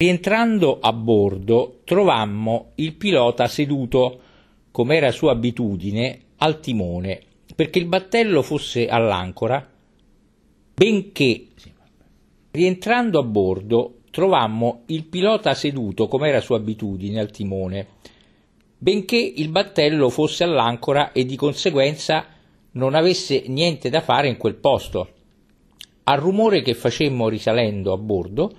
Rientrando a bordo trovammo il pilota seduto, come era sua abitudine, al timone, perché il battello fosse all'ancora, benché rientrando a bordo trovammo il pilota seduto, come era sua abitudine, al timone, benché il battello fosse all'ancora e di conseguenza non avesse niente da fare in quel posto. Al rumore che facemmo risalendo a bordo,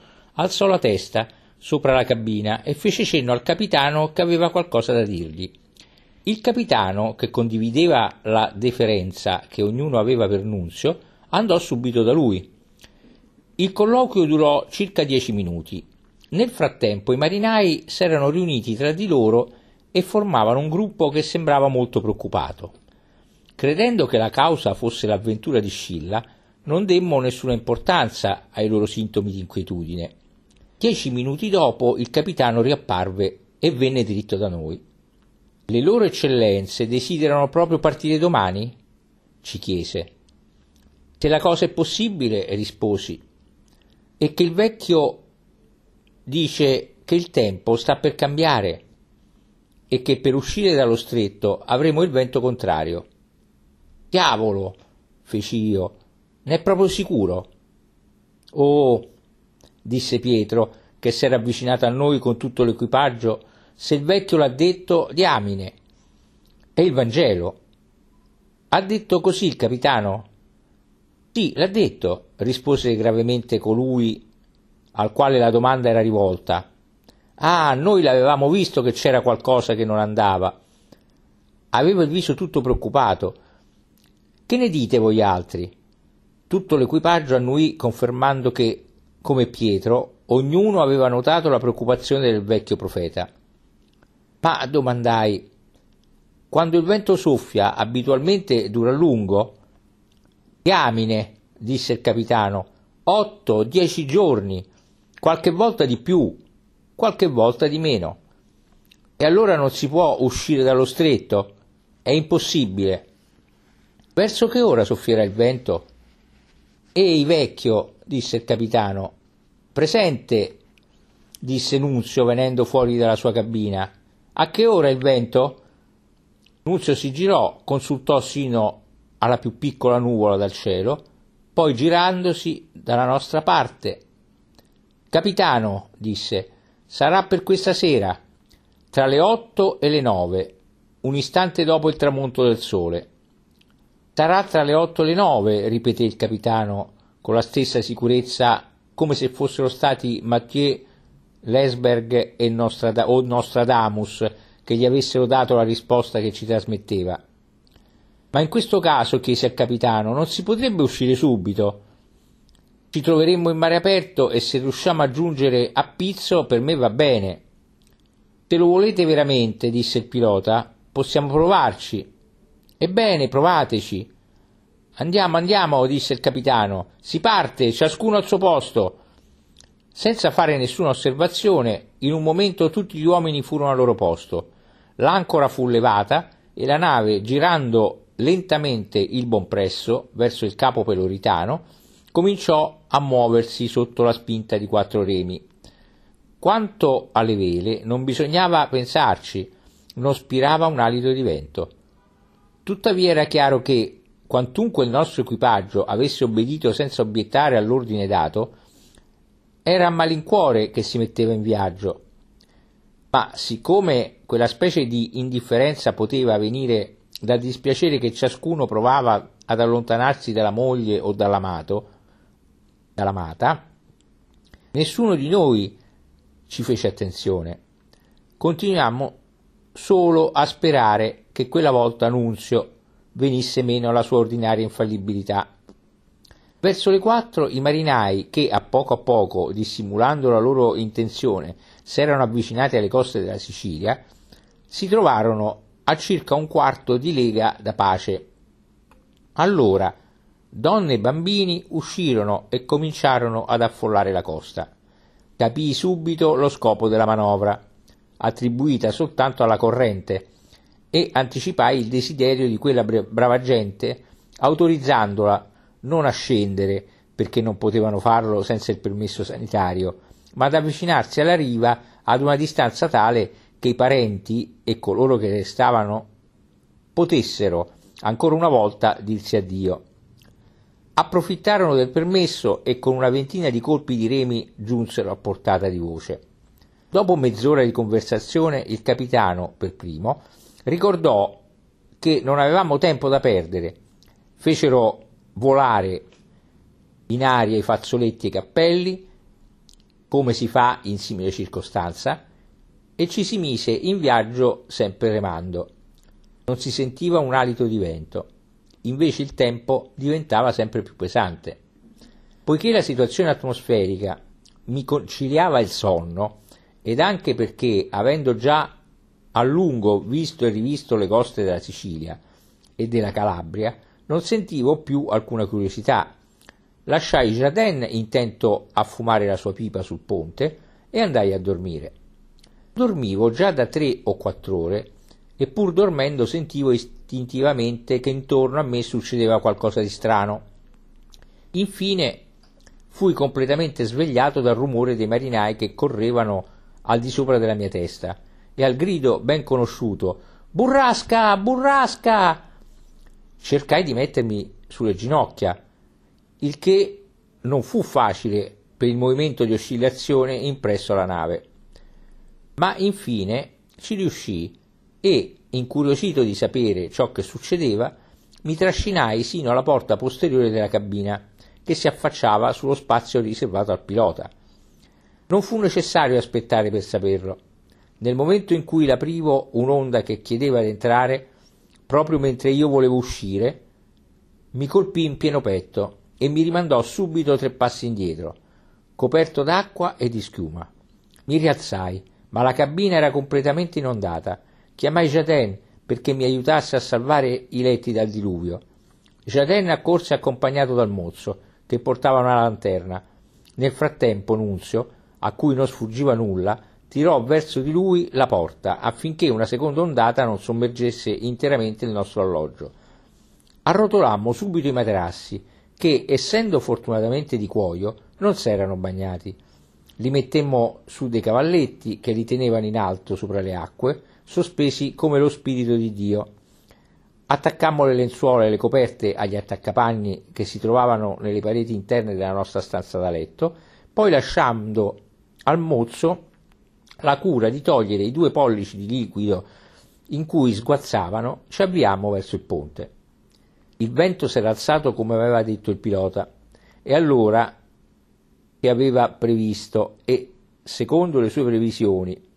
alzò la testa sopra la cabina e fece cenno al capitano che aveva qualcosa da dirgli. Il capitano, che condivideva la deferenza che ognuno aveva per Nunzio, andò subito da lui. Il colloquio durò circa dieci minuti. Nel frattempo i marinai s'erano riuniti tra di loro e formavano un gruppo che sembrava molto preoccupato. Credendo che la causa fosse l'avventura di Scilla, non demmo nessuna importanza ai loro sintomi di inquietudine. Dieci minuti dopo il capitano riapparve e venne diritto da noi. Le loro eccellenze desiderano proprio partire domani? ci chiese. Se la cosa è possibile, risposi, e che il vecchio dice che il tempo sta per cambiare e che per uscire dallo stretto avremo il vento contrario. Diavolo, feci io, ne è proprio sicuro? Oh, disse Pietro, che s'era avvicinato a noi con tutto l'equipaggio, se il vecchio l'ha detto, diamine. È il Vangelo. Ha detto così il capitano? Sì, l'ha detto, rispose gravemente colui al quale la domanda era rivolta. Ah, noi l'avevamo visto che c'era qualcosa che non andava. Aveva il viso tutto preoccupato. Che ne dite voi altri? Tutto l'equipaggio annuì confermando che, come Pietro, ognuno aveva notato la preoccupazione del vecchio profeta. Ma domandai, quando il vento soffia abitualmente dura a lungo? Diamine, disse il capitano, otto, dieci giorni, qualche volta di più, qualche volta di meno. E allora non si può uscire dallo stretto? È impossibile. Verso che ora soffierà il vento? Ehi, vecchio, disse il capitano. Presente, disse Nunzio venendo fuori dalla sua cabina. A che ora il vento? Nunzio si girò, consultò sino alla più piccola nuvola dal cielo, poi girandosi dalla nostra parte. Capitano, disse, sarà per questa sera, tra le otto e le nove, un istante dopo il tramonto del sole. Sarà tra le otto e le nove, ripeté il capitano con la stessa sicurezza come se fossero stati Mathieu, Lesberg e Nostrad- o Nostradamus che gli avessero dato la risposta che ci trasmetteva. Ma in questo caso, chiese al capitano, non si potrebbe uscire subito? Ci troveremmo in mare aperto e se riusciamo a giungere a Pizzo per me va bene. Se lo volete veramente, disse il pilota, possiamo provarci. Ebbene, provateci. Andiamo, andiamo, disse il capitano. Si parte, ciascuno al suo posto. Senza fare nessuna osservazione, in un momento tutti gli uomini furono al loro posto. L'ancora fu levata e la nave, girando lentamente il Bonpresso verso il capo peloritano, cominciò a muoversi sotto la spinta di quattro remi. Quanto alle vele, non bisognava pensarci, non spirava un alito di vento. Tuttavia era chiaro che, quantunque il nostro equipaggio avesse obbedito senza obiettare all'ordine dato, era a malincuore che si metteva in viaggio. Ma siccome quella specie di indifferenza poteva venire dal dispiacere che ciascuno provava ad allontanarsi dalla moglie o dall'amato, dall'amata, nessuno di noi ci fece attenzione. Continuammo solo a sperare che quella volta Nunzio venisse meno alla sua ordinaria infallibilità Verso le quattro i marinai che a poco a poco, dissimulando la loro intenzione, s'erano avvicinati alle coste della Sicilia, si trovarono a circa un quarto di lega da pace. Allora donne e bambini uscirono e cominciarono ad affollare la costa. Capii subito lo scopo della manovra, attribuita soltanto alla corrente, e anticipai il desiderio di quella brava gente, autorizzandola non a scendere perché non potevano farlo senza il permesso sanitario, ma ad avvicinarsi alla riva ad una distanza tale che i parenti e coloro che restavano potessero ancora una volta dirsi addio. Approfittarono del permesso e con una ventina di colpi di remi giunsero a portata di voce. Dopo mezz'ora di conversazione, il capitano, per primo, ricordò che non avevamo tempo da perdere. Fecero volare in aria i fazzoletti e i cappelli, come si fa in simile circostanza, e ci si mise in viaggio sempre remando. Non si sentiva un alito di vento, invece il tempo diventava sempre più pesante. Poiché la situazione atmosferica mi conciliava il sonno, ed anche perché, avendo già a lungo visto e rivisto le coste della Sicilia e della Calabria, non sentivo più alcuna curiosità. Lasciai Jaden intento a fumare la sua pipa sul ponte e andai a dormire. Dormivo già da tre o quattro ore e pur dormendo sentivo istintivamente che intorno a me succedeva qualcosa di strano. Infine fui completamente svegliato dal rumore dei marinai che correvano al di sopra della mia testa e al grido ben conosciuto Burrasca, burrasca! Cercai di mettermi sulle ginocchia, il che non fu facile per il movimento di oscillazione impresso alla nave. Ma infine ci riuscii e, incuriosito di sapere ciò che succedeva, mi trascinai sino alla porta posteriore della cabina, che si affacciava sullo spazio riservato al pilota. Non fu necessario aspettare per saperlo. Nel momento in cui l'aprivo un'onda che chiedeva di entrare, proprio mentre io volevo uscire, mi colpì in pieno petto e mi rimandò subito tre passi indietro, coperto d'acqua e di schiuma. Mi rialzai, ma la cabina era completamente inondata. Chiamai Jaden perché mi aiutasse a salvare i letti dal diluvio. Jaden accorse accompagnato dal mozzo, che portava una lanterna. Nel frattempo Nunzio a cui non sfuggiva nulla, tirò verso di lui la porta affinché una seconda ondata non sommergesse interamente il nostro alloggio. Arrotolammo subito i materassi, che, essendo fortunatamente di cuoio, non s'erano bagnati. Li mettemmo su dei cavalletti che li tenevano in alto sopra le acque, sospesi come lo spirito di Dio. Attaccammo le lenzuola e le coperte agli attaccapanni che si trovavano nelle pareti interne della nostra stanza da letto, poi lasciando al mozzo la cura di togliere i due pollici di liquido in cui sguazzavano, ci avviammo verso il ponte. Il vento s'era alzato come aveva detto il pilota, e allora che aveva previsto e, secondo le sue previsioni,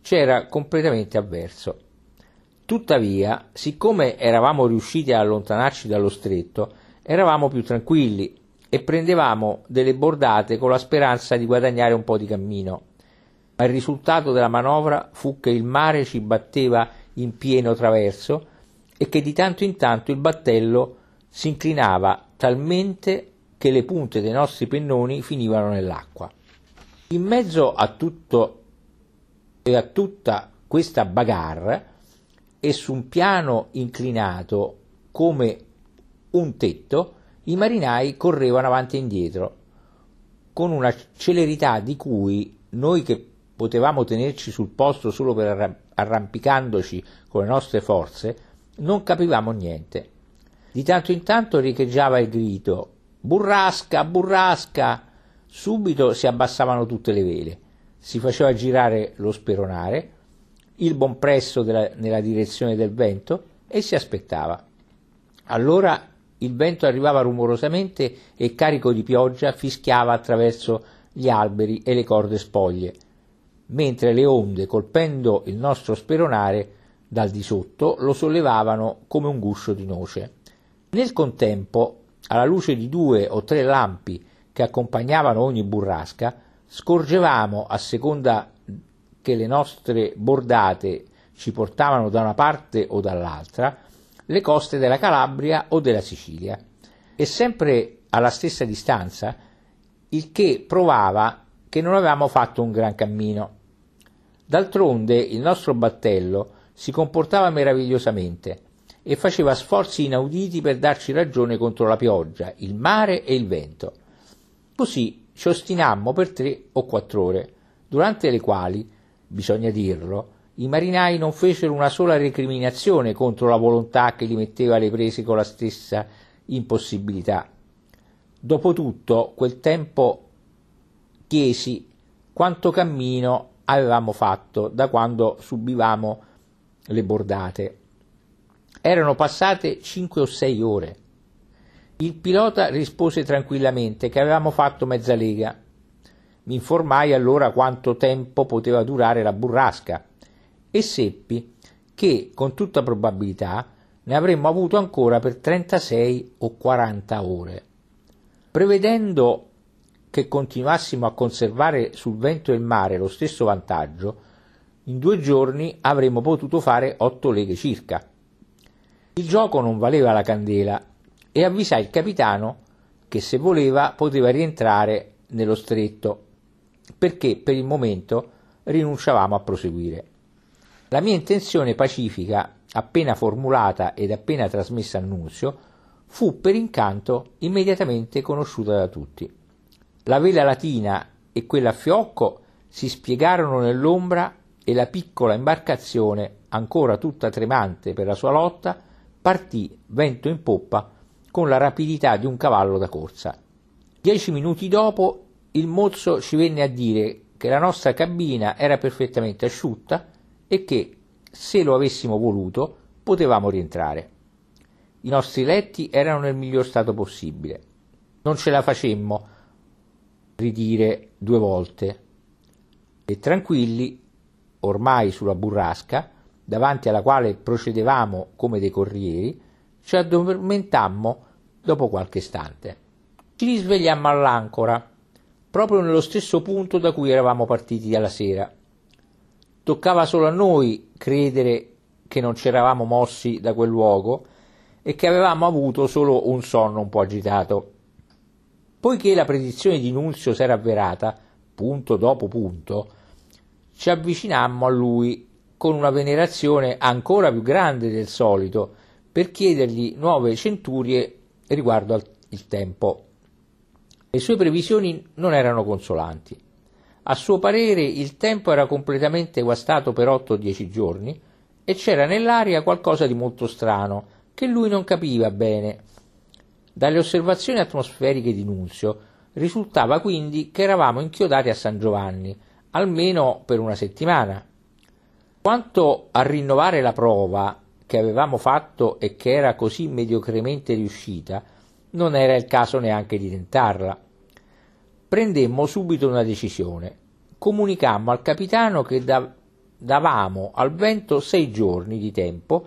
c'era completamente avverso. Tuttavia, siccome eravamo riusciti a allontanarci dallo stretto, eravamo più tranquilli e prendevamo delle bordate con la speranza di guadagnare un po' di cammino. Ma il risultato della manovra fu che il mare ci batteva in pieno traverso e che di tanto in tanto il battello si inclinava talmente che le punte dei nostri pennoni finivano nell'acqua. In mezzo a tutto e a tutta questa bagarre e su un piano inclinato come un tetto i marinai correvano avanti e indietro con una celerità di cui noi che potevamo tenerci sul posto solo per arrampicandoci con le nostre forze, non capivamo niente. Di tanto in tanto riecheggiava il grido Burrasca, burrasca! Subito si abbassavano tutte le vele, si faceva girare lo speronare, il buon presso della, nella direzione del vento e si aspettava. Allora il vento arrivava rumorosamente e carico di pioggia fischiava attraverso gli alberi e le corde spoglie, mentre le onde, colpendo il nostro speronare dal di sotto, lo sollevavano come un guscio di noce. Nel contempo, alla luce di due o tre lampi che accompagnavano ogni burrasca, scorgevamo, a seconda che le nostre bordate ci portavano da una parte o dall'altra, le coste della Calabria o della Sicilia, e sempre alla stessa distanza, il che provava che non avevamo fatto un gran cammino. D'altronde il nostro battello si comportava meravigliosamente e faceva sforzi inauditi per darci ragione contro la pioggia, il mare e il vento. Così ci ostinammo per tre o quattro ore, durante le quali, bisogna dirlo, i marinai non fecero una sola recriminazione contro la volontà che li metteva alle prese con la stessa impossibilità. Dopotutto, quel tempo chiesi quanto cammino avevamo fatto da quando subivamo le bordate. Erano passate cinque o sei ore. Il pilota rispose tranquillamente che avevamo fatto mezza lega. Mi informai allora quanto tempo poteva durare la burrasca e seppi che con tutta probabilità ne avremmo avuto ancora per 36 o 40 ore. Prevedendo che continuassimo a conservare sul vento e il mare lo stesso vantaggio, in due giorni avremmo potuto fare otto leghe circa. Il gioco non valeva la candela e avvisai il capitano che se voleva poteva rientrare nello stretto, perché per il momento rinunciavamo a proseguire. La mia intenzione pacifica, appena formulata ed appena trasmessa a Nunzio, fu per incanto immediatamente conosciuta da tutti. La vela latina e quella a fiocco si spiegarono nell'ombra e la piccola imbarcazione, ancora tutta tremante per la sua lotta, partì vento in poppa con la rapidità di un cavallo da corsa. Dieci minuti dopo il mozzo ci venne a dire che la nostra cabina era perfettamente asciutta e che, se lo avessimo voluto, potevamo rientrare. I nostri letti erano nel miglior stato possibile. Non ce la facemmo ridire due volte. E tranquilli, ormai sulla burrasca, davanti alla quale procedevamo come dei corrieri, ci addormentammo dopo qualche istante. Ci risvegliammo all'ancora, proprio nello stesso punto da cui eravamo partiti dalla sera Toccava solo a noi credere che non ci eravamo mossi da quel luogo e che avevamo avuto solo un sonno un po' agitato. Poiché la predizione di Nunzio s'era avverata, punto dopo punto, ci avvicinammo a lui con una venerazione ancora più grande del solito per chiedergli nuove centurie riguardo al tempo. Le sue previsioni non erano consolanti. A suo parere il tempo era completamente guastato per 8 o 10 giorni e c'era nell'aria qualcosa di molto strano che lui non capiva bene. Dalle osservazioni atmosferiche di Nunzio risultava quindi che eravamo inchiodati a San Giovanni, almeno per una settimana. Quanto a rinnovare la prova che avevamo fatto e che era così mediocremente riuscita, non era il caso neanche di tentarla prendemmo subito una decisione. Comunicammo al capitano che da- davamo al vento sei giorni di tempo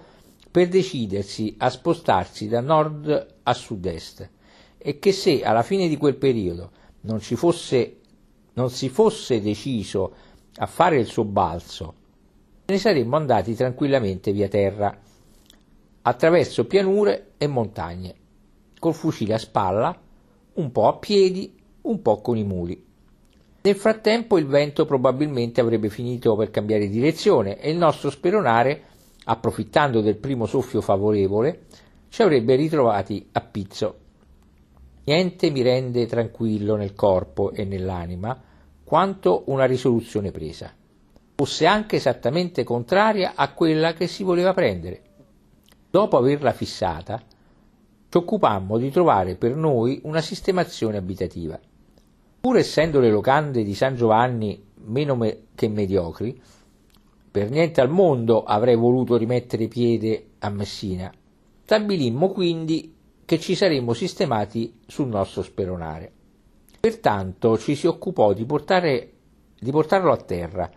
per decidersi a spostarsi da nord a sud-est e che se alla fine di quel periodo non, fosse, non si fosse deciso a fare il sobbalzo, ne saremmo andati tranquillamente via terra, attraverso pianure e montagne, col fucile a spalla, un po' a piedi un po' con i muli. Nel frattempo il vento probabilmente avrebbe finito per cambiare direzione e il nostro speronare, approfittando del primo soffio favorevole, ci avrebbe ritrovati a pizzo. Niente mi rende tranquillo nel corpo e nell'anima quanto una risoluzione presa, fosse anche esattamente contraria a quella che si voleva prendere. Dopo averla fissata, ci occupammo di trovare per noi una sistemazione abitativa. Pur essendo le locande di San Giovanni meno me- che mediocri, per niente al mondo avrei voluto rimettere piede a Messina. Stabilimmo quindi che ci saremmo sistemati sul nostro speronare. Pertanto ci si occupò di, portare, di portarlo a terra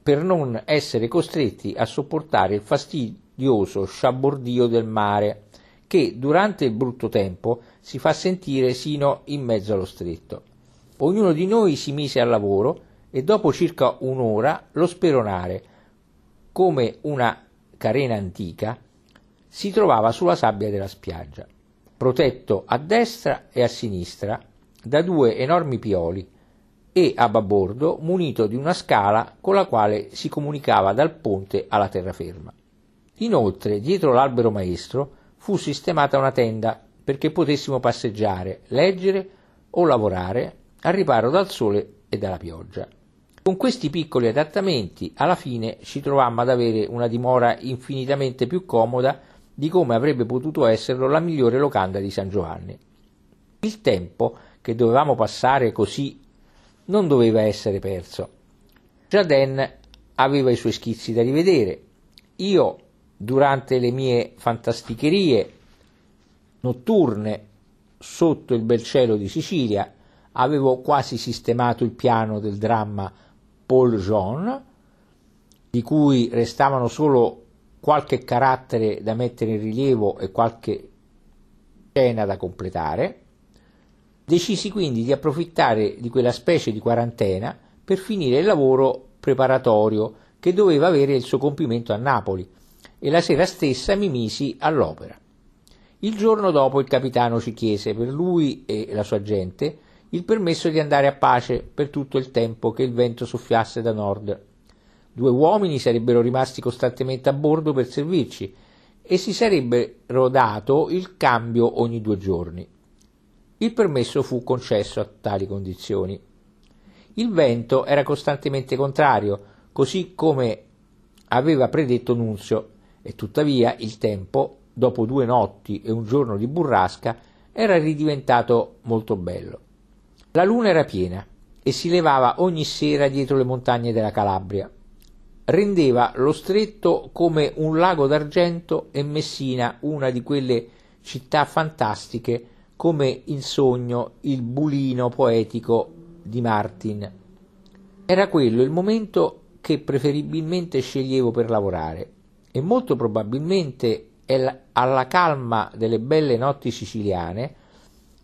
per non essere costretti a sopportare il fastidioso sciabordio del mare che durante il brutto tempo si fa sentire sino in mezzo allo stretto. Ognuno di noi si mise al lavoro e dopo circa un'ora lo speronare, come una carena antica, si trovava sulla sabbia della spiaggia, protetto a destra e a sinistra da due enormi pioli e a babordo munito di una scala con la quale si comunicava dal ponte alla terraferma. Inoltre, dietro l'albero maestro fu sistemata una tenda perché potessimo passeggiare, leggere o lavorare al riparo dal sole e dalla pioggia. Con questi piccoli adattamenti, alla fine ci trovammo ad avere una dimora infinitamente più comoda di come avrebbe potuto esserlo la migliore locanda di San Giovanni. Il tempo che dovevamo passare così non doveva essere perso. Jaden aveva i suoi schizzi da rivedere. Io, durante le mie fantasticherie notturne sotto il bel cielo di Sicilia, avevo quasi sistemato il piano del dramma Paul Jean, di cui restavano solo qualche carattere da mettere in rilievo e qualche scena da completare. Decisi quindi di approfittare di quella specie di quarantena per finire il lavoro preparatorio che doveva avere il suo compimento a Napoli e la sera stessa mi misi all'opera. Il giorno dopo il capitano ci chiese per lui e la sua gente il permesso di andare a pace per tutto il tempo che il vento soffiasse da nord. Due uomini sarebbero rimasti costantemente a bordo per servirci e si sarebbero dato il cambio ogni due giorni. Il permesso fu concesso a tali condizioni. Il vento era costantemente contrario, così come aveva predetto Nunzio, e tuttavia il tempo dopo due notti e un giorno di burrasca, era ridiventato molto bello. La luna era piena e si levava ogni sera dietro le montagne della Calabria. Rendeva lo stretto come un lago d'argento e Messina una di quelle città fantastiche come il sogno, il bulino poetico di Martin. Era quello il momento che preferibilmente sceglievo per lavorare e molto probabilmente alla calma delle belle notti siciliane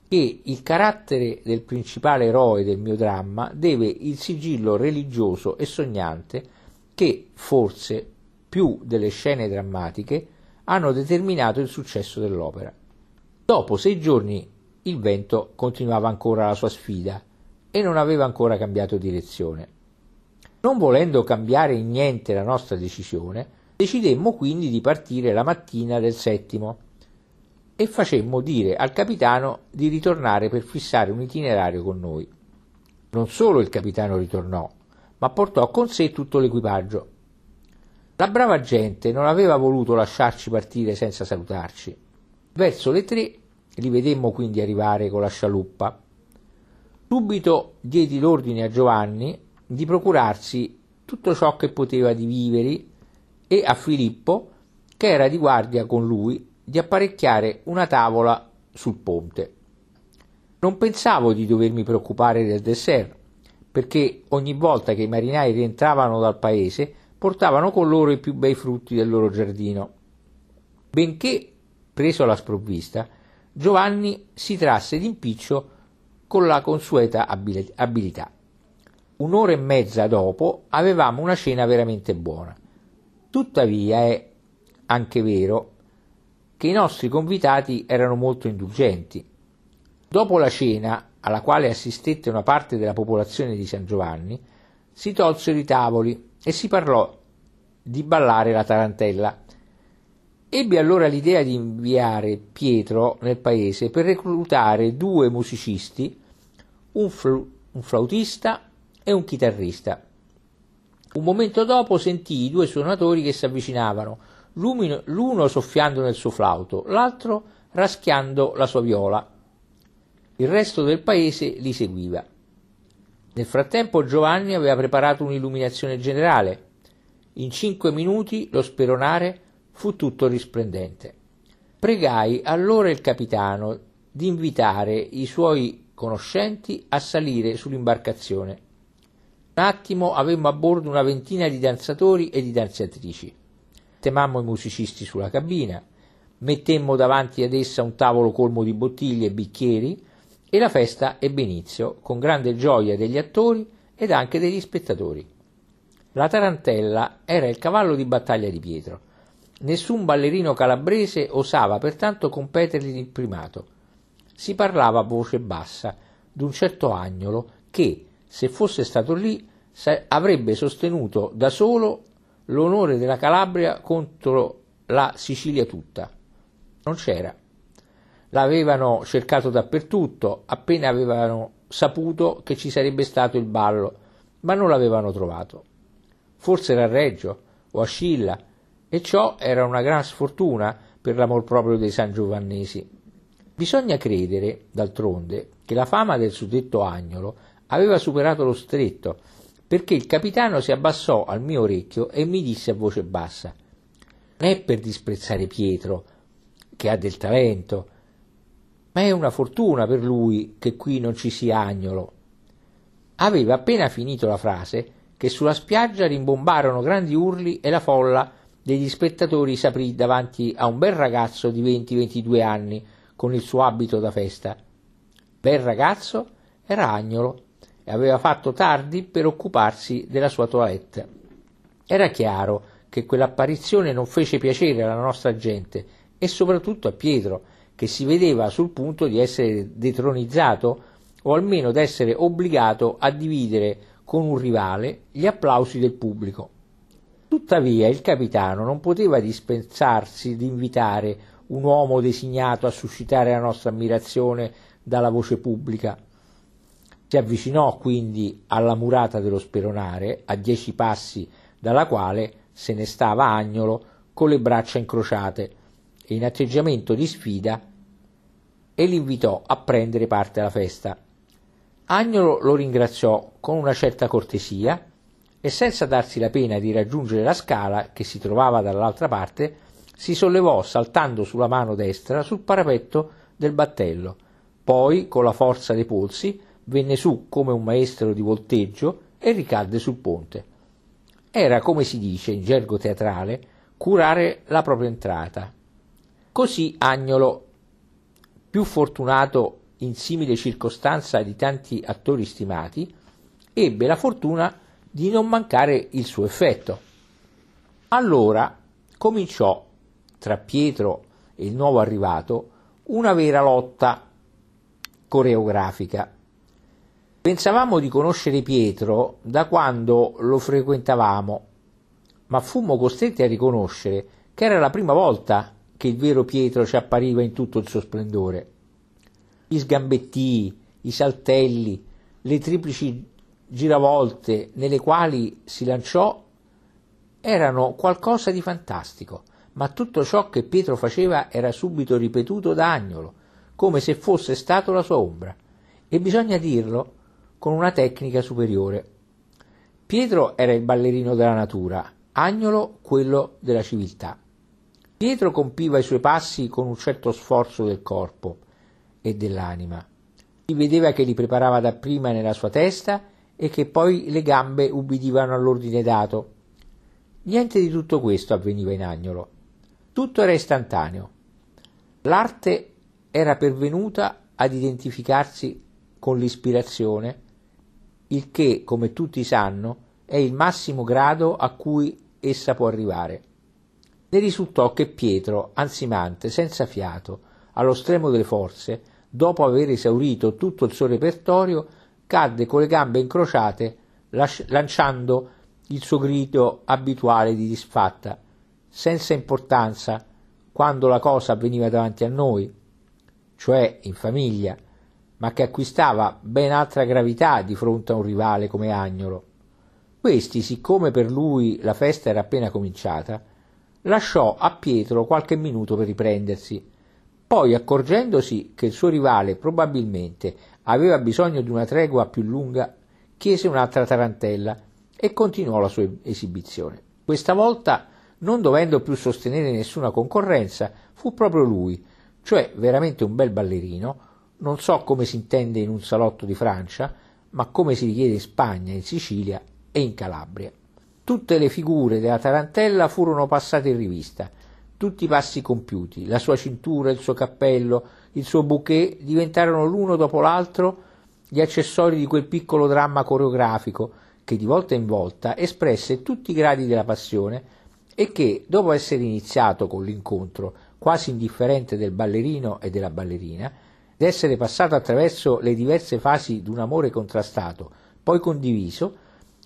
che il carattere del principale eroe del mio dramma deve il sigillo religioso e sognante che, forse più delle scene drammatiche, hanno determinato il successo dell'opera. Dopo sei giorni il vento continuava ancora la sua sfida e non aveva ancora cambiato direzione. Non volendo cambiare in niente la nostra decisione, Decidemmo quindi di partire la mattina del settimo e facemmo dire al capitano di ritornare per fissare un itinerario con noi. Non solo il capitano ritornò, ma portò con sé tutto l'equipaggio. La brava gente non aveva voluto lasciarci partire senza salutarci. Verso le tre li vedemmo quindi arrivare con la scialuppa. Subito diedi l'ordine a Giovanni di procurarsi tutto ciò che poteva di viveri e a Filippo, che era di guardia con lui, di apparecchiare una tavola sul ponte. Non pensavo di dovermi preoccupare del dessert, perché ogni volta che i marinai rientravano dal paese portavano con loro i più bei frutti del loro giardino. Benché preso alla sprovvista, Giovanni si trasse d'impiccio con la consueta abilità. Un'ora e mezza dopo avevamo una cena veramente buona. Tuttavia è anche vero che i nostri convitati erano molto indulgenti. Dopo la cena, alla quale assistette una parte della popolazione di San Giovanni, si tolsero i tavoli e si parlò di ballare la tarantella. Ebbi allora l'idea di inviare Pietro nel paese per reclutare due musicisti, un, fl- un flautista e un chitarrista. Un momento dopo sentii i due suonatori che si avvicinavano, l'uno soffiando nel suo flauto, l'altro raschiando la sua viola. Il resto del paese li seguiva. Nel frattempo Giovanni aveva preparato un'illuminazione generale. In cinque minuti lo speronare fu tutto risplendente. Pregai allora il capitano di invitare i suoi conoscenti a salire sull'imbarcazione un attimo avemmo a bordo una ventina di danzatori e di danzatrici. Temammo i musicisti sulla cabina, mettemmo davanti ad essa un tavolo colmo di bottiglie e bicchieri e la festa ebbe inizio con grande gioia degli attori ed anche degli spettatori. La tarantella era il cavallo di battaglia di Pietro. Nessun ballerino calabrese osava pertanto competergli il primato. Si parlava a voce bassa d'un certo agnolo che, se fosse stato lì, avrebbe sostenuto da solo l'onore della Calabria contro la Sicilia tutta. Non c'era. L'avevano cercato dappertutto, appena avevano saputo che ci sarebbe stato il ballo, ma non l'avevano trovato. Forse era a Reggio o a Scilla, e ciò era una gran sfortuna per l'amor proprio dei Sangiovannesi. Bisogna credere, d'altronde, che la fama del suddetto agnolo aveva superato lo stretto, perché il capitano si abbassò al mio orecchio e mi disse a voce bassa Non è per disprezzare Pietro, che ha del talento, ma è una fortuna per lui che qui non ci sia agnolo. Aveva appena finito la frase che sulla spiaggia rimbombarono grandi urli e la folla degli spettatori s'aprì davanti a un bel ragazzo di 20-22 anni con il suo abito da festa. Bel ragazzo era Agnolo e aveva fatto tardi per occuparsi della sua toilette. Era chiaro che quell'apparizione non fece piacere alla nostra gente e soprattutto a Pietro, che si vedeva sul punto di essere detronizzato o almeno d'essere obbligato a dividere con un rivale gli applausi del pubblico. Tuttavia il capitano non poteva dispensarsi di invitare un uomo designato a suscitare la nostra ammirazione dalla voce pubblica. Si avvicinò quindi alla murata dello speronare, a dieci passi dalla quale se ne stava Agnolo con le braccia incrociate e in atteggiamento di sfida e l'invitò a prendere parte alla festa. Agnolo lo ringraziò con una certa cortesia e senza darsi la pena di raggiungere la scala che si trovava dall'altra parte, si sollevò saltando sulla mano destra sul parapetto del battello, poi con la forza dei polsi venne su come un maestro di volteggio e ricadde sul ponte. Era, come si dice in gergo teatrale, curare la propria entrata. Così Agnolo, più fortunato in simile circostanza di tanti attori stimati, ebbe la fortuna di non mancare il suo effetto. Allora cominciò tra Pietro e il nuovo arrivato una vera lotta coreografica. Pensavamo di conoscere Pietro da quando lo frequentavamo, ma fummo costretti a riconoscere che era la prima volta che il vero Pietro ci appariva in tutto il suo splendore. Gli sgambettii, i saltelli, le triplici giravolte nelle quali si lanciò erano qualcosa di fantastico, ma tutto ciò che Pietro faceva era subito ripetuto da Agnolo, come se fosse stato la sua ombra, e bisogna dirlo con una tecnica superiore. Pietro era il ballerino della natura, Agnolo quello della civiltà. Pietro compiva i suoi passi con un certo sforzo del corpo e dell'anima. Si vedeva che li preparava dapprima nella sua testa e che poi le gambe ubbidivano all'ordine dato. Niente di tutto questo avveniva in Agnolo. Tutto era istantaneo. L'arte era pervenuta ad identificarsi con l'ispirazione, il che, come tutti sanno, è il massimo grado a cui essa può arrivare. Ne risultò che Pietro, ansimante, senza fiato, allo stremo delle forze, dopo aver esaurito tutto il suo repertorio, cadde con le gambe incrociate, lanciando il suo grido abituale di disfatta, senza importanza quando la cosa avveniva davanti a noi, cioè in famiglia, ma che acquistava ben altra gravità di fronte a un rivale come Agnolo. Questi, siccome per lui la festa era appena cominciata, lasciò a Pietro qualche minuto per riprendersi. Poi, accorgendosi che il suo rivale probabilmente aveva bisogno di una tregua più lunga, chiese un'altra tarantella e continuò la sua esibizione. Questa volta, non dovendo più sostenere nessuna concorrenza, fu proprio lui, cioè veramente un bel ballerino, non so come si intende in un salotto di Francia, ma come si richiede in Spagna, in Sicilia e in Calabria. Tutte le figure della tarantella furono passate in rivista, tutti i passi compiuti, la sua cintura, il suo cappello, il suo bouquet diventarono l'uno dopo l'altro gli accessori di quel piccolo dramma coreografico che di volta in volta espresse tutti i gradi della passione e che, dopo essere iniziato con l'incontro quasi indifferente del ballerino e della ballerina, d'essere passato attraverso le diverse fasi d'un amore contrastato, poi condiviso,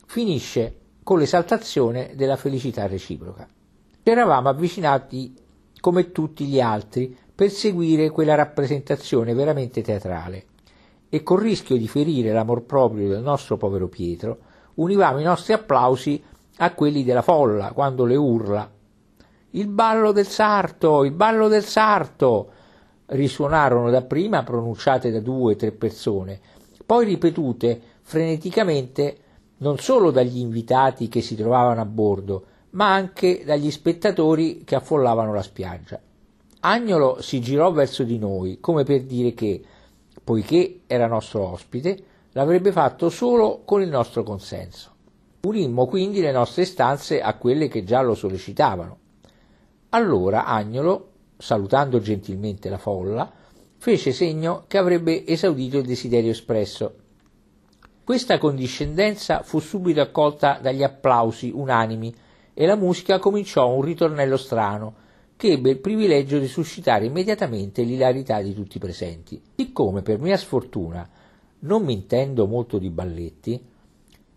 finisce con l'esaltazione della felicità reciproca. Ci eravamo avvicinati come tutti gli altri per seguire quella rappresentazione veramente teatrale e col rischio di ferire l'amor proprio del nostro povero Pietro, univamo i nostri applausi a quelli della folla quando le urla Il ballo del sarto, il ballo del sarto risuonarono dapprima pronunciate da due o tre persone, poi ripetute freneticamente non solo dagli invitati che si trovavano a bordo, ma anche dagli spettatori che affollavano la spiaggia. Agnolo si girò verso di noi, come per dire che, poiché era nostro ospite, l'avrebbe fatto solo con il nostro consenso. Unimmo quindi le nostre stanze a quelle che già lo sollecitavano. Allora Agnolo, salutando gentilmente la folla, fece segno che avrebbe esaudito il desiderio espresso. Questa condiscendenza fu subito accolta dagli applausi unanimi e la musica cominciò un ritornello strano, che ebbe il privilegio di suscitare immediatamente l'ilarità di tutti i presenti. Siccome per mia sfortuna non mi intendo molto di balletti,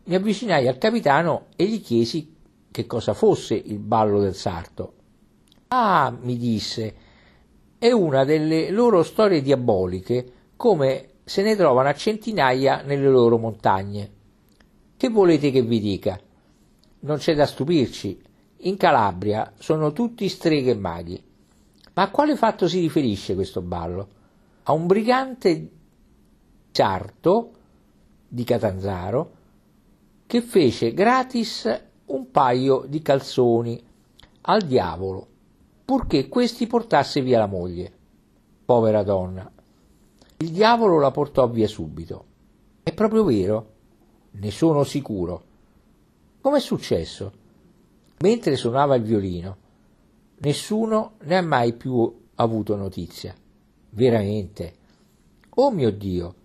mi avvicinai al capitano e gli chiesi che cosa fosse il ballo del sarto. Ah, mi disse, è una delle loro storie diaboliche, come se ne trovano a centinaia nelle loro montagne. Che volete che vi dica? Non c'è da stupirci, in Calabria sono tutti streghe e maghi. Ma a quale fatto si riferisce questo ballo? A un brigante sarto di Catanzaro che fece gratis un paio di calzoni al diavolo, purché questi portasse via la moglie. Povera donna. Il diavolo la portò via subito. È proprio vero? Ne sono sicuro. Com'è successo? mentre suonava il violino. Nessuno ne ha mai più avuto notizia. Veramente. Oh mio Dio,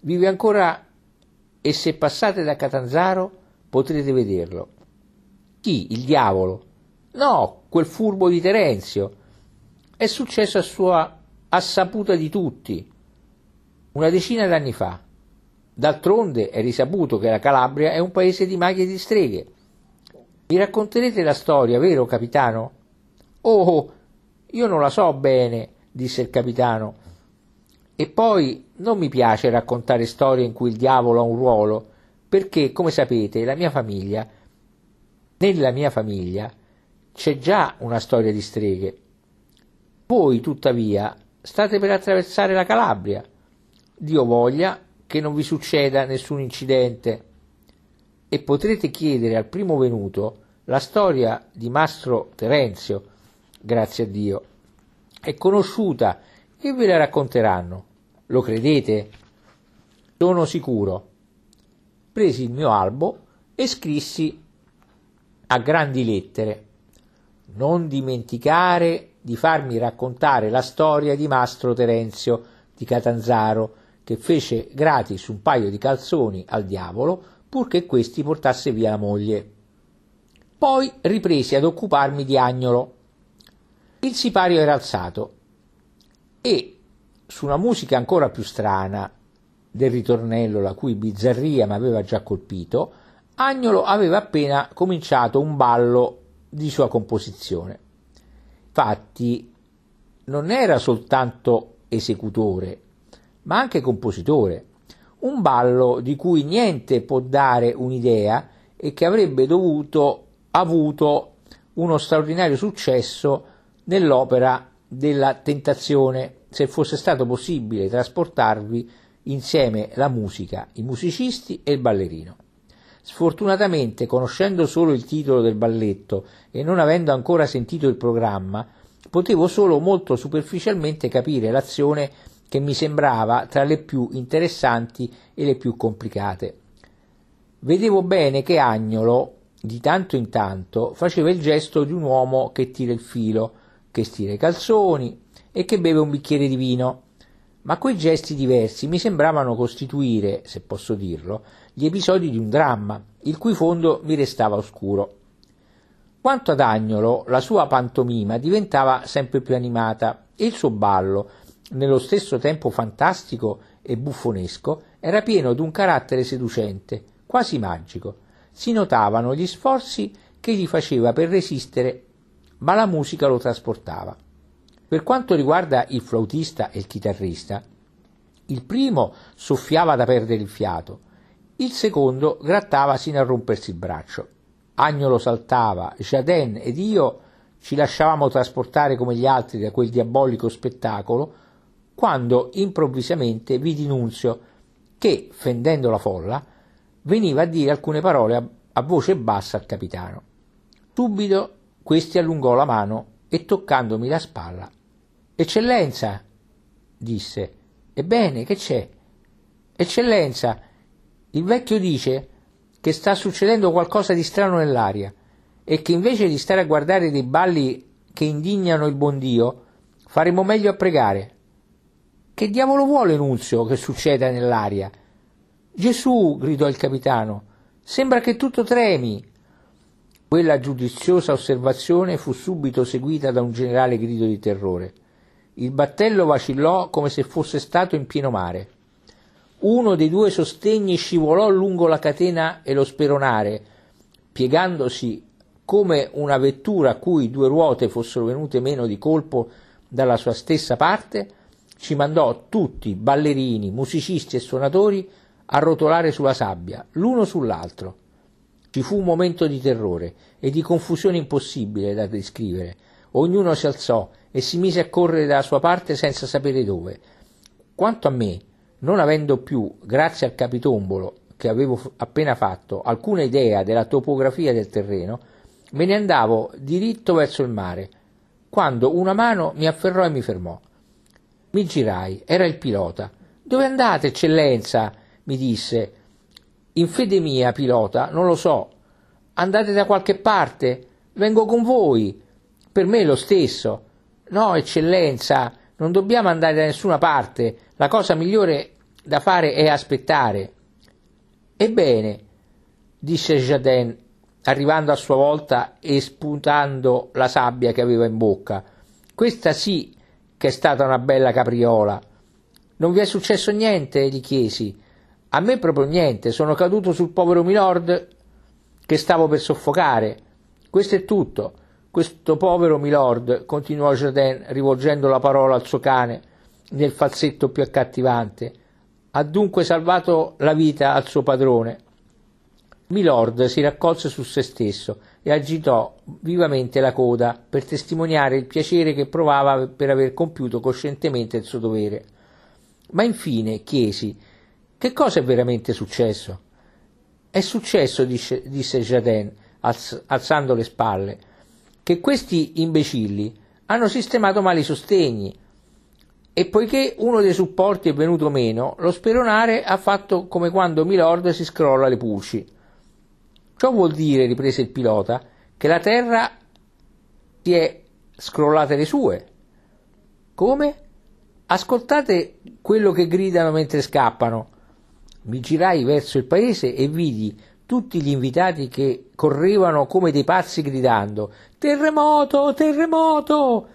vive ancora e se passate da Catanzaro potrete vederlo. Chi? Il diavolo? No, quel furbo di Terenzio. È successo a sua a saputa di tutti, una decina d'anni fa. D'altronde è risaputo che la Calabria è un paese di maghi e di streghe. Mi racconterete la storia, vero, capitano? Oh, io non la so bene, disse il capitano. E poi non mi piace raccontare storie in cui il diavolo ha un ruolo, perché, come sapete, la mia famiglia, nella mia famiglia, c'è già una storia di streghe. Voi, tuttavia, state per attraversare la Calabria. Dio voglia che non vi succeda nessun incidente e potrete chiedere al primo venuto la storia di Mastro Terenzio, grazie a Dio, è conosciuta e ve la racconteranno. Lo credete? Sono sicuro. Presi il mio albo e scrissi a grandi lettere non dimenticare di farmi raccontare la storia di Mastro Terenzio di Catanzaro, che fece gratis un paio di calzoni al diavolo purché questi portasse via la moglie. Poi ripresi ad occuparmi di Agnolo. Il sipario era alzato e, su una musica ancora più strana del ritornello la cui bizzarria mi aveva già colpito, Agnolo aveva appena cominciato un ballo di sua composizione. Infatti non era soltanto esecutore, ma anche compositore un ballo di cui niente può dare un'idea e che avrebbe dovuto avuto uno straordinario successo nell'opera della tentazione se fosse stato possibile trasportarvi insieme la musica, i musicisti e il ballerino. Sfortunatamente, conoscendo solo il titolo del balletto e non avendo ancora sentito il programma, potevo solo molto superficialmente capire l'azione che mi sembrava tra le più interessanti e le più complicate. Vedevo bene che Agnolo, di tanto in tanto, faceva il gesto di un uomo che tira il filo, che stira i calzoni e che beve un bicchiere di vino. Ma quei gesti diversi mi sembravano costituire, se posso dirlo, gli episodi di un dramma, il cui fondo mi restava oscuro. Quanto ad Agnolo, la sua pantomima diventava sempre più animata e il suo ballo, nello stesso tempo fantastico e buffonesco, era pieno d'un carattere seducente, quasi magico. Si notavano gli sforzi che gli faceva per resistere, ma la musica lo trasportava. Per quanto riguarda il flautista e il chitarrista, Il primo soffiava da perdere il fiato, il secondo grattava sino a rompersi il braccio. Agnolo saltava, Jaden ed io ci lasciavamo trasportare come gli altri da quel diabolico spettacolo, quando improvvisamente vidi Nunzio che, fendendo la folla, veniva a dire alcune parole a, a voce bassa al capitano. Subito questi allungò la mano e toccandomi la spalla. Eccellenza, disse. Ebbene, che c'è? Eccellenza, il vecchio dice che sta succedendo qualcosa di strano nell'aria e che invece di stare a guardare dei balli che indignano il buon Dio, faremo meglio a pregare. Che diavolo vuole Nunzio che succeda nell'aria? Gesù, gridò il capitano, sembra che tutto tremi. Quella giudiziosa osservazione fu subito seguita da un generale grido di terrore. Il battello vacillò come se fosse stato in pieno mare. Uno dei due sostegni scivolò lungo la catena e lo speronare, piegandosi come una vettura a cui due ruote fossero venute meno di colpo dalla sua stessa parte, ci mandò tutti, ballerini, musicisti e suonatori, a rotolare sulla sabbia, l'uno sull'altro. Ci fu un momento di terrore e di confusione impossibile da descrivere. Ognuno si alzò e si mise a correre dalla sua parte senza sapere dove. Quanto a me, non avendo più, grazie al capitombolo che avevo appena fatto, alcuna idea della topografia del terreno, me ne andavo diritto verso il mare, quando una mano mi afferrò e mi fermò. Mi girai, era il pilota. Dove andate, eccellenza? mi disse. In fede mia, pilota, non lo so. Andate da qualche parte? Vengo con voi. Per me è lo stesso. No, eccellenza, non dobbiamo andare da nessuna parte. La cosa migliore da fare è aspettare. Ebbene, disse Jaden, arrivando a sua volta e sputando la sabbia che aveva in bocca. Questa sì che è stata una bella capriola. Non vi è successo niente? gli chiesi. A me proprio niente, sono caduto sul povero Milord che stavo per soffocare. Questo è tutto. Questo povero Milord, continuò Jardin rivolgendo la parola al suo cane nel falsetto più accattivante, ha dunque salvato la vita al suo padrone. Milord si raccolse su se stesso e agitò vivamente la coda per testimoniare il piacere che provava per aver compiuto coscientemente il suo dovere. Ma infine chiesi che cosa è veramente successo. È successo, disse, disse alz, alzando le spalle, che questi imbecilli hanno sistemato male i sostegni e poiché uno dei supporti è venuto meno, lo speronare ha fatto come quando Milord si scrolla le pulci. Ciò vuol dire, riprese il pilota, che la Terra si è scrollata le sue. Come? Ascoltate quello che gridano mentre scappano. Mi girai verso il paese e vidi tutti gli invitati che correvano come dei pazzi gridando Terremoto, terremoto!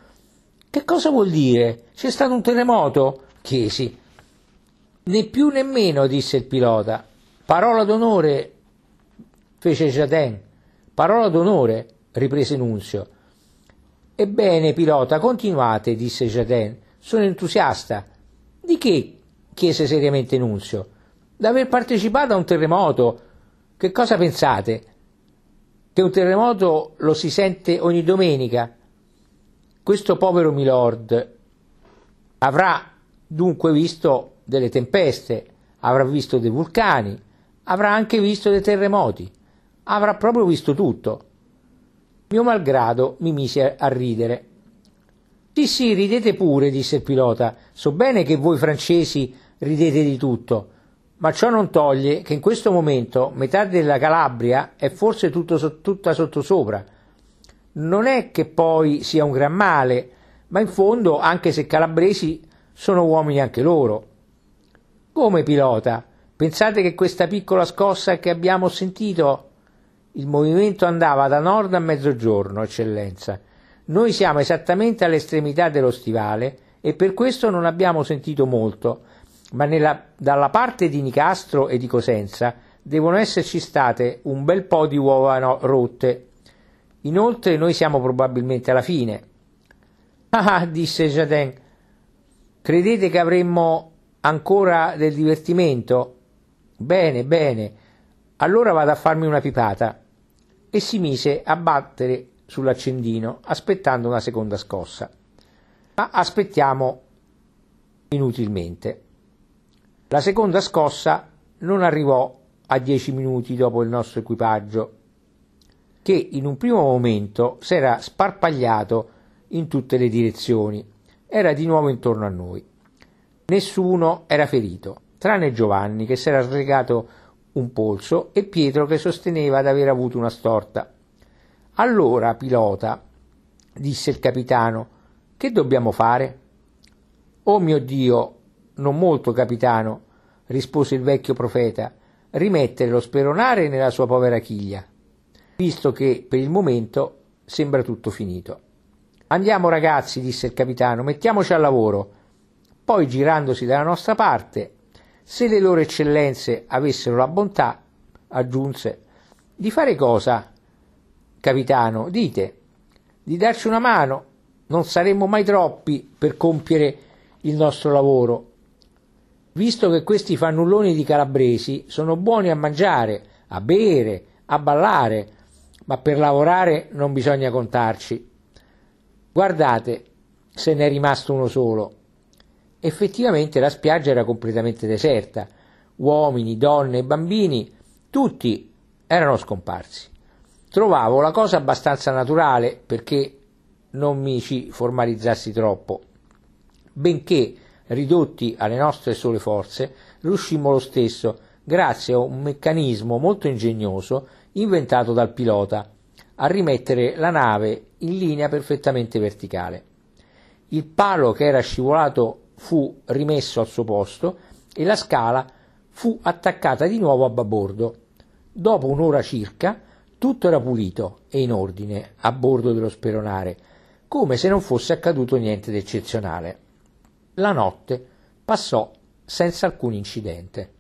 Che cosa vuol dire? C'è stato un terremoto? chiesi. Né più né meno, disse il pilota. Parola d'onore, fece Jaden. Parola d'onore, riprese Nunzio. Ebbene, pilota, continuate, disse Jaden. Sono entusiasta. Di che? chiese seriamente Nunzio. D'aver partecipato a un terremoto. Che cosa pensate? Che un terremoto lo si sente ogni domenica? Questo povero Milord avrà dunque visto delle tempeste, avrà visto dei vulcani, avrà anche visto dei terremoti, avrà proprio visto tutto. Mio malgrado mi mise a ridere. Sì, sì, ridete pure, disse il pilota. So bene che voi francesi ridete di tutto, ma ciò non toglie che in questo momento metà della Calabria è forse tutto, tutta sottosopra non è che poi sia un gran male, ma in fondo, anche se calabresi, sono uomini anche loro. Come pilota? Pensate che questa piccola scossa che abbiamo sentito? Il movimento andava da nord a mezzogiorno, eccellenza. Noi siamo esattamente all'estremità dello stivale e per questo non abbiamo sentito molto, ma nella, dalla parte di Nicastro e di Cosenza devono esserci state un bel po' di uova no, rotte Inoltre noi siamo probabilmente alla fine. Ah, disse Jaden, credete che avremmo Ancora del divertimento? Bene, bene, allora vado a farmi una pipata. E si mise a battere sull'accendino, aspettando una seconda scossa. Ma aspettiamo inutilmente. La seconda scossa non arrivò a dieci minuti dopo il nostro equipaggio, che in un primo momento s'era sparpagliato in tutte le direzioni, era di nuovo intorno a noi. Nessuno era ferito, tranne Giovanni che s'era sregato un polso e Pietro che sosteneva di aver avuto una storta. Allora, pilota, disse il capitano, che dobbiamo fare? Oh mio Dio, non molto, capitano, rispose il vecchio profeta, rimettere lo speronare nella sua povera chiglia, visto che per il momento sembra tutto finito. Andiamo ragazzi, disse il capitano, mettiamoci al lavoro. Poi, girandosi dalla nostra parte, se le loro eccellenze avessero la bontà, aggiunse, di fare cosa? Capitano, dite, di darci una mano, non saremmo mai troppi per compiere il nostro lavoro. Visto che questi fannulloni di calabresi sono buoni a mangiare, a bere, a ballare, ma per lavorare non bisogna contarci. Guardate, se n'è rimasto uno solo. Effettivamente la spiaggia era completamente deserta. Uomini, donne e bambini, tutti erano scomparsi. Trovavo la cosa abbastanza naturale perché non mi ci formalizzassi troppo, benché ridotti alle nostre sole forze, riuscimmo lo stesso, grazie a un meccanismo molto ingegnoso inventato dal pilota, a rimettere la nave in linea perfettamente verticale. Il palo che era scivolato fu rimesso al suo posto e la scala fu attaccata di nuovo a babordo. Dopo un'ora circa tutto era pulito e in ordine a bordo dello speronare, come se non fosse accaduto niente di eccezionale. La notte passò senza alcun incidente.